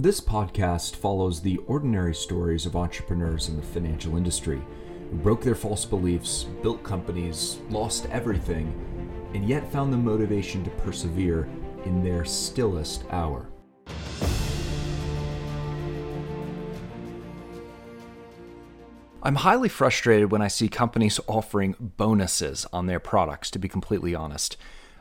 This podcast follows the ordinary stories of entrepreneurs in the financial industry who broke their false beliefs, built companies, lost everything, and yet found the motivation to persevere in their stillest hour. I'm highly frustrated when I see companies offering bonuses on their products, to be completely honest.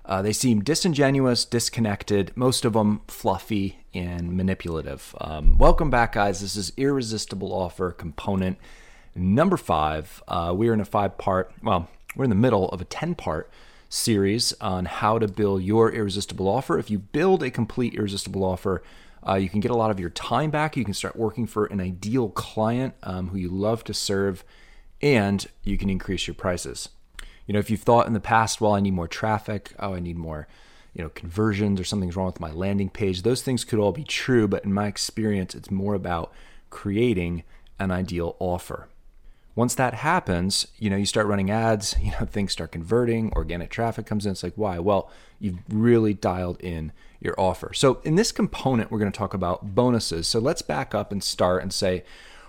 Uh, they seem disingenuous, disconnected, most of them fluffy and manipulative. Um, welcome back, guys. This is Irresistible Offer component number five. Uh, we're in a five part, well, we're in the middle of a 10 part series on how to build your irresistible offer. If you build a complete irresistible offer, uh, you can get a lot of your time back. You can start working for an ideal client um, who you love to serve, and you can increase your prices. You know, if you've thought in the past, well, I need more traffic, oh, I need more, you know, conversions or something's wrong with my landing page, those things could all be true. But in my experience, it's more about creating an ideal offer. Once that happens, you know, you start running ads, you know, things start converting, organic traffic comes in. It's like, why? Well, you've really dialed in your offer. So in this component, we're going to talk about bonuses. So let's back up and start and say,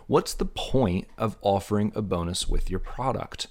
what's the point of offering a bonus with your product?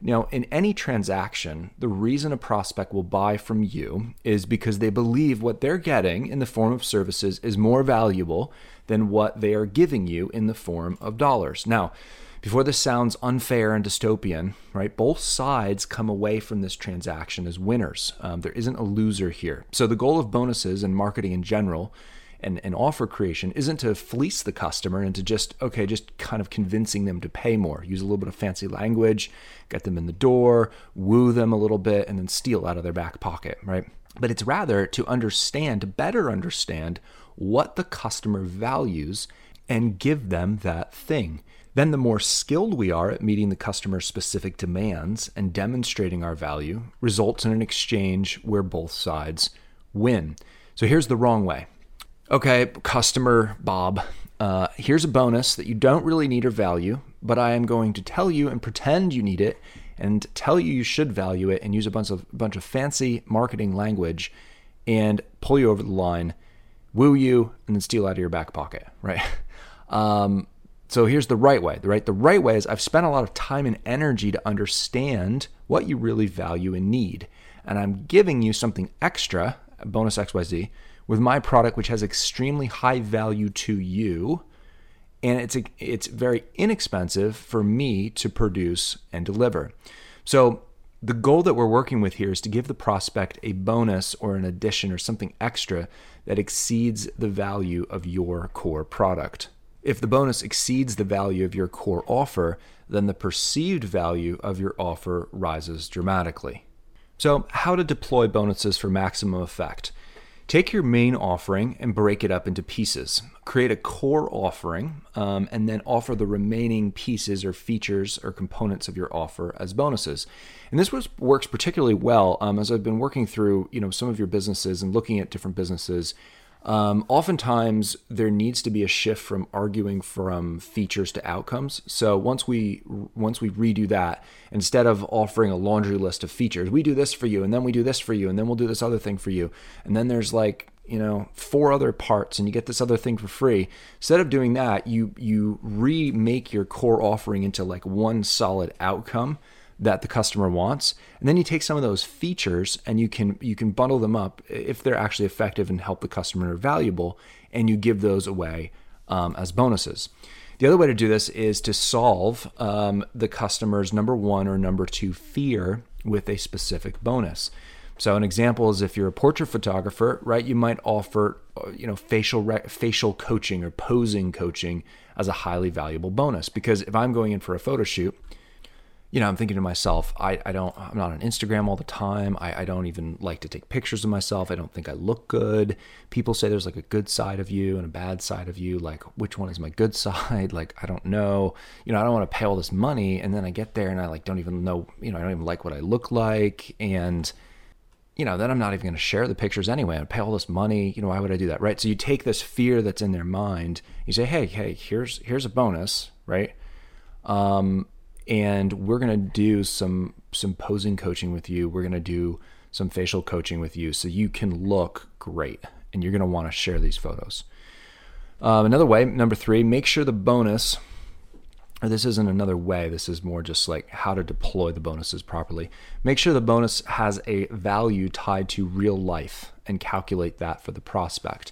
Now, in any transaction, the reason a prospect will buy from you is because they believe what they're getting in the form of services is more valuable than what they are giving you in the form of dollars. Now, before this sounds unfair and dystopian, right? Both sides come away from this transaction as winners. Um, there isn't a loser here. So the goal of bonuses and marketing in general and, and offer creation isn't to fleece the customer and to just, okay, just kind of convincing them to pay more. Use a little bit of fancy language, get them in the door, woo them a little bit, and then steal out of their back pocket, right? But it's rather to understand, better understand what the customer values and give them that thing. Then, the more skilled we are at meeting the customer's specific demands and demonstrating our value, results in an exchange where both sides win. So, here's the wrong way okay, customer Bob, uh, here's a bonus that you don't really need or value, but I am going to tell you and pretend you need it and tell you you should value it and use a bunch of bunch of fancy marketing language and pull you over the line, woo you, and then steal out of your back pocket, right? Um, so here's the right way. Right the right way is I've spent a lot of time and energy to understand what you really value and need, and I'm giving you something extra, bonus XYZ, with my product, which has extremely high value to you, and it's it's very inexpensive for me to produce and deliver. So the goal that we're working with here is to give the prospect a bonus or an addition or something extra that exceeds the value of your core product. If the bonus exceeds the value of your core offer, then the perceived value of your offer rises dramatically. So, how to deploy bonuses for maximum effect? Take your main offering and break it up into pieces. Create a core offering um, and then offer the remaining pieces or features or components of your offer as bonuses. And this was, works particularly well um, as I've been working through you know some of your businesses and looking at different businesses um, oftentimes, there needs to be a shift from arguing from features to outcomes. So once we once we redo that, instead of offering a laundry list of features, we do this for you, and then we do this for you, and then we'll do this other thing for you, and then there's like you know four other parts, and you get this other thing for free. Instead of doing that, you you remake your core offering into like one solid outcome that the customer wants. And then you take some of those features and you can you can bundle them up if they're actually effective and help the customer valuable and you give those away um, as bonuses. The other way to do this is to solve um, the customer's number one or number two fear with a specific bonus. So an example is if you're a portrait photographer right you might offer uh, you know facial re- facial coaching or posing coaching as a highly valuable bonus. Because if i'm going in for a photo shoot you know, I'm thinking to myself, I, I don't, I'm not on Instagram all the time. I, I don't even like to take pictures of myself. I don't think I look good. People say there's like a good side of you and a bad side of you. Like, which one is my good side? Like, I don't know. You know, I don't want to pay all this money. And then I get there and I like don't even know, you know, I don't even like what I look like. And, you know, then I'm not even going to share the pictures anyway. I pay all this money. You know, why would I do that? Right. So you take this fear that's in their mind, you say, hey, hey, here's, here's a bonus, right? Um, and we're going to do some some posing coaching with you. We're going to do some facial coaching with you so you can look great and you're going to want to share these photos. Um, another way, number three, make sure the bonus, or this isn't another way, this is more just like how to deploy the bonuses properly. Make sure the bonus has a value tied to real life and calculate that for the prospect.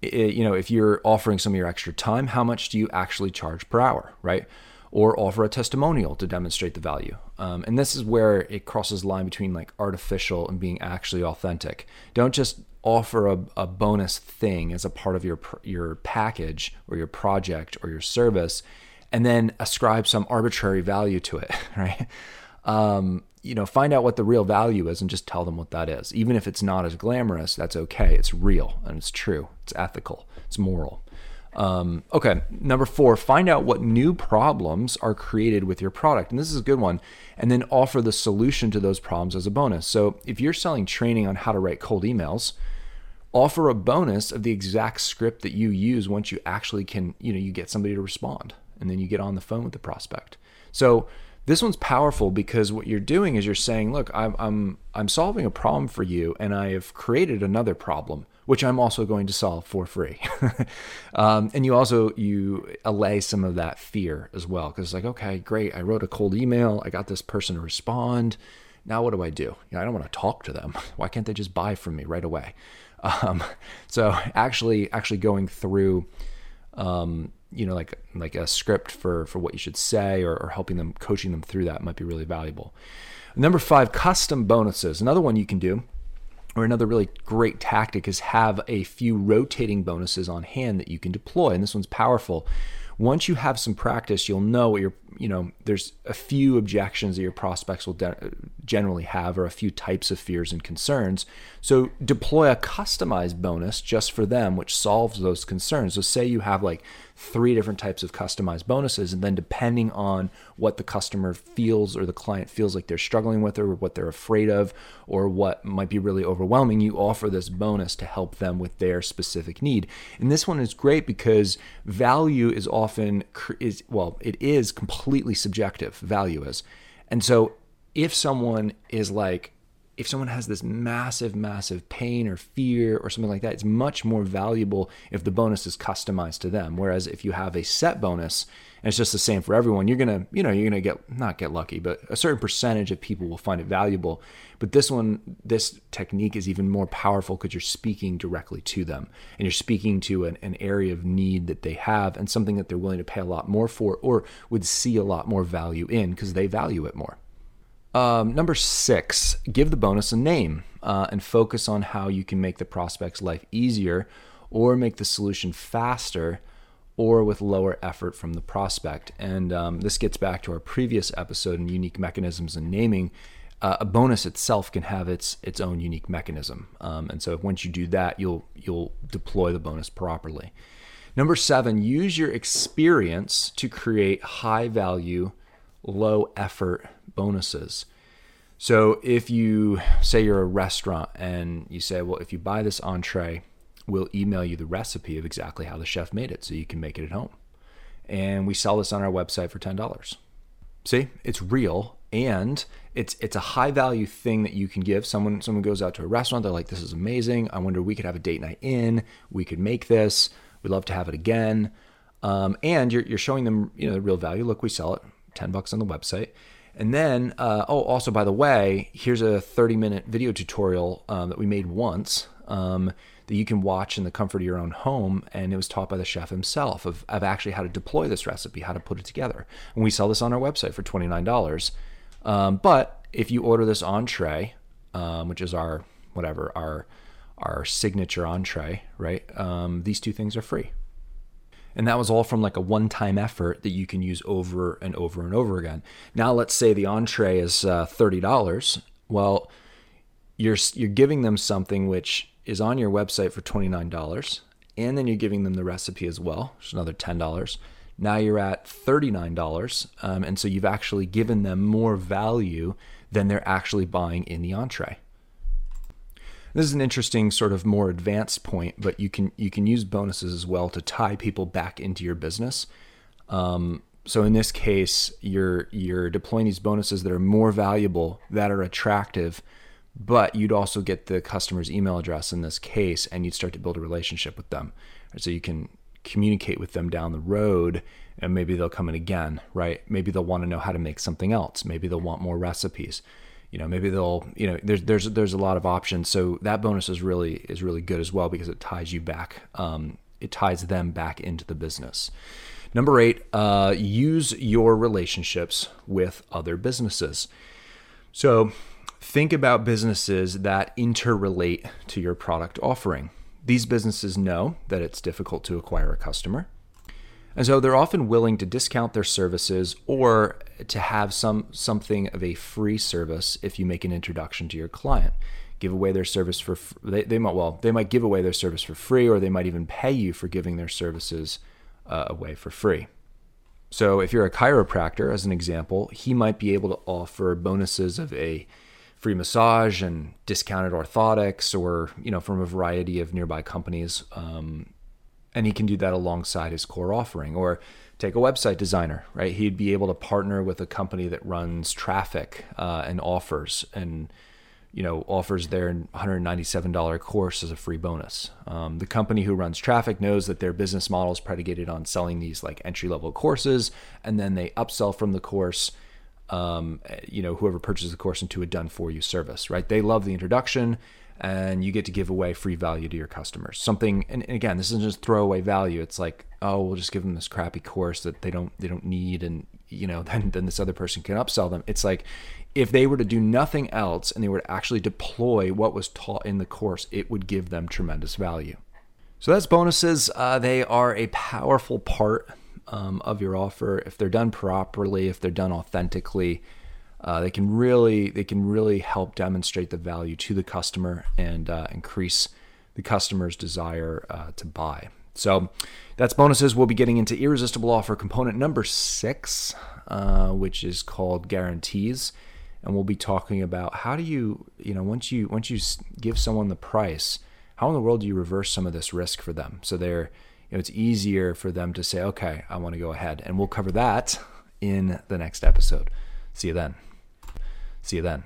It, you know, if you're offering some of your extra time, how much do you actually charge per hour, right? Or offer a testimonial to demonstrate the value. Um, and this is where it crosses the line between like artificial and being actually authentic. Don't just offer a, a bonus thing as a part of your your package or your project or your service, and then ascribe some arbitrary value to it, right? Um, you know, find out what the real value is and just tell them what that is. Even if it's not as glamorous, that's okay. It's real and it's true. It's ethical. It's moral. Um, okay, number four, find out what new problems are created with your product. And this is a good one. And then offer the solution to those problems as a bonus. So if you're selling training on how to write cold emails, offer a bonus of the exact script that you use once you actually can, you know, you get somebody to respond and then you get on the phone with the prospect. So this one's powerful because what you're doing is you're saying, look, I'm, I'm, I'm solving a problem for you and I have created another problem which I'm also going to solve for free. um, and you also you allay some of that fear as well because it's like, okay, great, I wrote a cold email, I got this person to respond. Now what do I do? You know, I don't want to talk to them. Why can't they just buy from me right away? Um, so actually, actually going through, um, you know, like like a script for for what you should say, or, or helping them, coaching them through that might be really valuable. Number five, custom bonuses. Another one you can do or another really great tactic is have a few rotating bonuses on hand that you can deploy. And this one's powerful. Once you have some practice, you'll know what you're you know, there's a few objections that your prospects will de- generally have, or a few types of fears and concerns. So deploy a customized bonus just for them, which solves those concerns. So say you have like three different types of customized bonuses, and then depending on what the customer feels or the client feels like they're struggling with, or what they're afraid of, or what might be really overwhelming, you offer this bonus to help them with their specific need. And this one is great because value is often is well, it is completely subjective value is. And so if someone is like, if someone has this massive, massive pain or fear or something like that, it's much more valuable if the bonus is customized to them. Whereas if you have a set bonus and it's just the same for everyone, you're gonna, you know, you're gonna get not get lucky, but a certain percentage of people will find it valuable. But this one, this technique is even more powerful because you're speaking directly to them and you're speaking to an, an area of need that they have and something that they're willing to pay a lot more for or would see a lot more value in because they value it more. Um, number six, give the bonus a name uh, and focus on how you can make the prospect's life easier or make the solution faster or with lower effort from the prospect. And um, this gets back to our previous episode in unique mechanisms and naming uh, a bonus itself can have its its own unique mechanism. Um, and so once you do that, you'll you'll deploy the bonus properly. Number seven, use your experience to create high value, low effort bonuses. So if you say you're a restaurant and you say, well, if you buy this entree, we'll email you the recipe of exactly how the chef made it so you can make it at home. And we sell this on our website for $10. See, it's real and it's it's a high value thing that you can give. Someone someone goes out to a restaurant they're like this is amazing. I wonder we could have a date night in. We could make this. We'd love to have it again. Um, and you're, you're showing them you know the real value. Look we sell it 10 bucks on the website and then uh, oh also by the way here's a 30 minute video tutorial um, that we made once um, that you can watch in the comfort of your own home. And it was taught by the chef himself of, of actually how to deploy this recipe, how to put it together. And we sell this on our website for $29. Um, but if you order this entree, um, which is our whatever our our signature entree, right? Um, these two things are free. And that was all from like a one time effort that you can use over and over and over again. Now, let's say the entree is uh, $30. Well, you're, you're giving them something which is on your website for $29. And then you're giving them the recipe as well, which is another $10. Now you're at $39. Um, and so you've actually given them more value than they're actually buying in the entree. This is an interesting sort of more advanced point, but you can you can use bonuses as well to tie people back into your business. Um, so in this case, you're you're deploying these bonuses that are more valuable, that are attractive, but you'd also get the customer's email address in this case, and you'd start to build a relationship with them. So you can communicate with them down the road and maybe they'll come in again, right? Maybe they'll want to know how to make something else. Maybe they'll want more recipes. You know, maybe they'll, you know, there's there's there's a lot of options. So that bonus is really is really good as well because it ties you back. Um, it ties them back into the business. Number eight, uh, use your relationships with other businesses. So think about businesses that interrelate to your product offering. These businesses know that it's difficult to acquire a customer. And so they're often willing to discount their services or to have some something of a free service if you make an introduction to your client. Give away their service for they, they might well they might give away their service for free or they might even pay you for giving their services uh, away for free. So if you're a chiropractor, as an example, he might be able to offer bonuses of a free massage and discounted orthotics, or you know from a variety of nearby companies, um, and he can do that alongside his core offering. Or take a website designer, right? He'd be able to partner with a company that runs traffic uh, and offers and you know, offers their $197 course as a free bonus. Um, the company who runs traffic knows that their business model is predicated on selling these like entry level courses, and then they upsell from the course. Um, you know, whoever purchases the course into a done for you service, right? They love the introduction, and you get to give away free value to your customers. Something, and, again, this isn't just throwaway value. It's like, oh, we'll just give them this crappy course that they don't they don't need, and you know, then then this other person can upsell them. It's like if they were to do nothing else and they were to actually deploy what was taught in the course, it would give them tremendous value. So that's bonuses. Uh, they are a powerful part um, of your offer if they're done properly, if they're done authentically. Uh, they can really they can really help demonstrate the value to the customer and uh, increase the customer's desire uh, to buy. So that's bonuses. We'll be getting into irresistible offer component number six, uh, which is called guarantees. And we'll be talking about how do you you know once you once you give someone the price how in the world do you reverse some of this risk for them? So they're you know it's easier for them to say okay i want to go ahead. And we'll cover that in the next episode. See you then see you then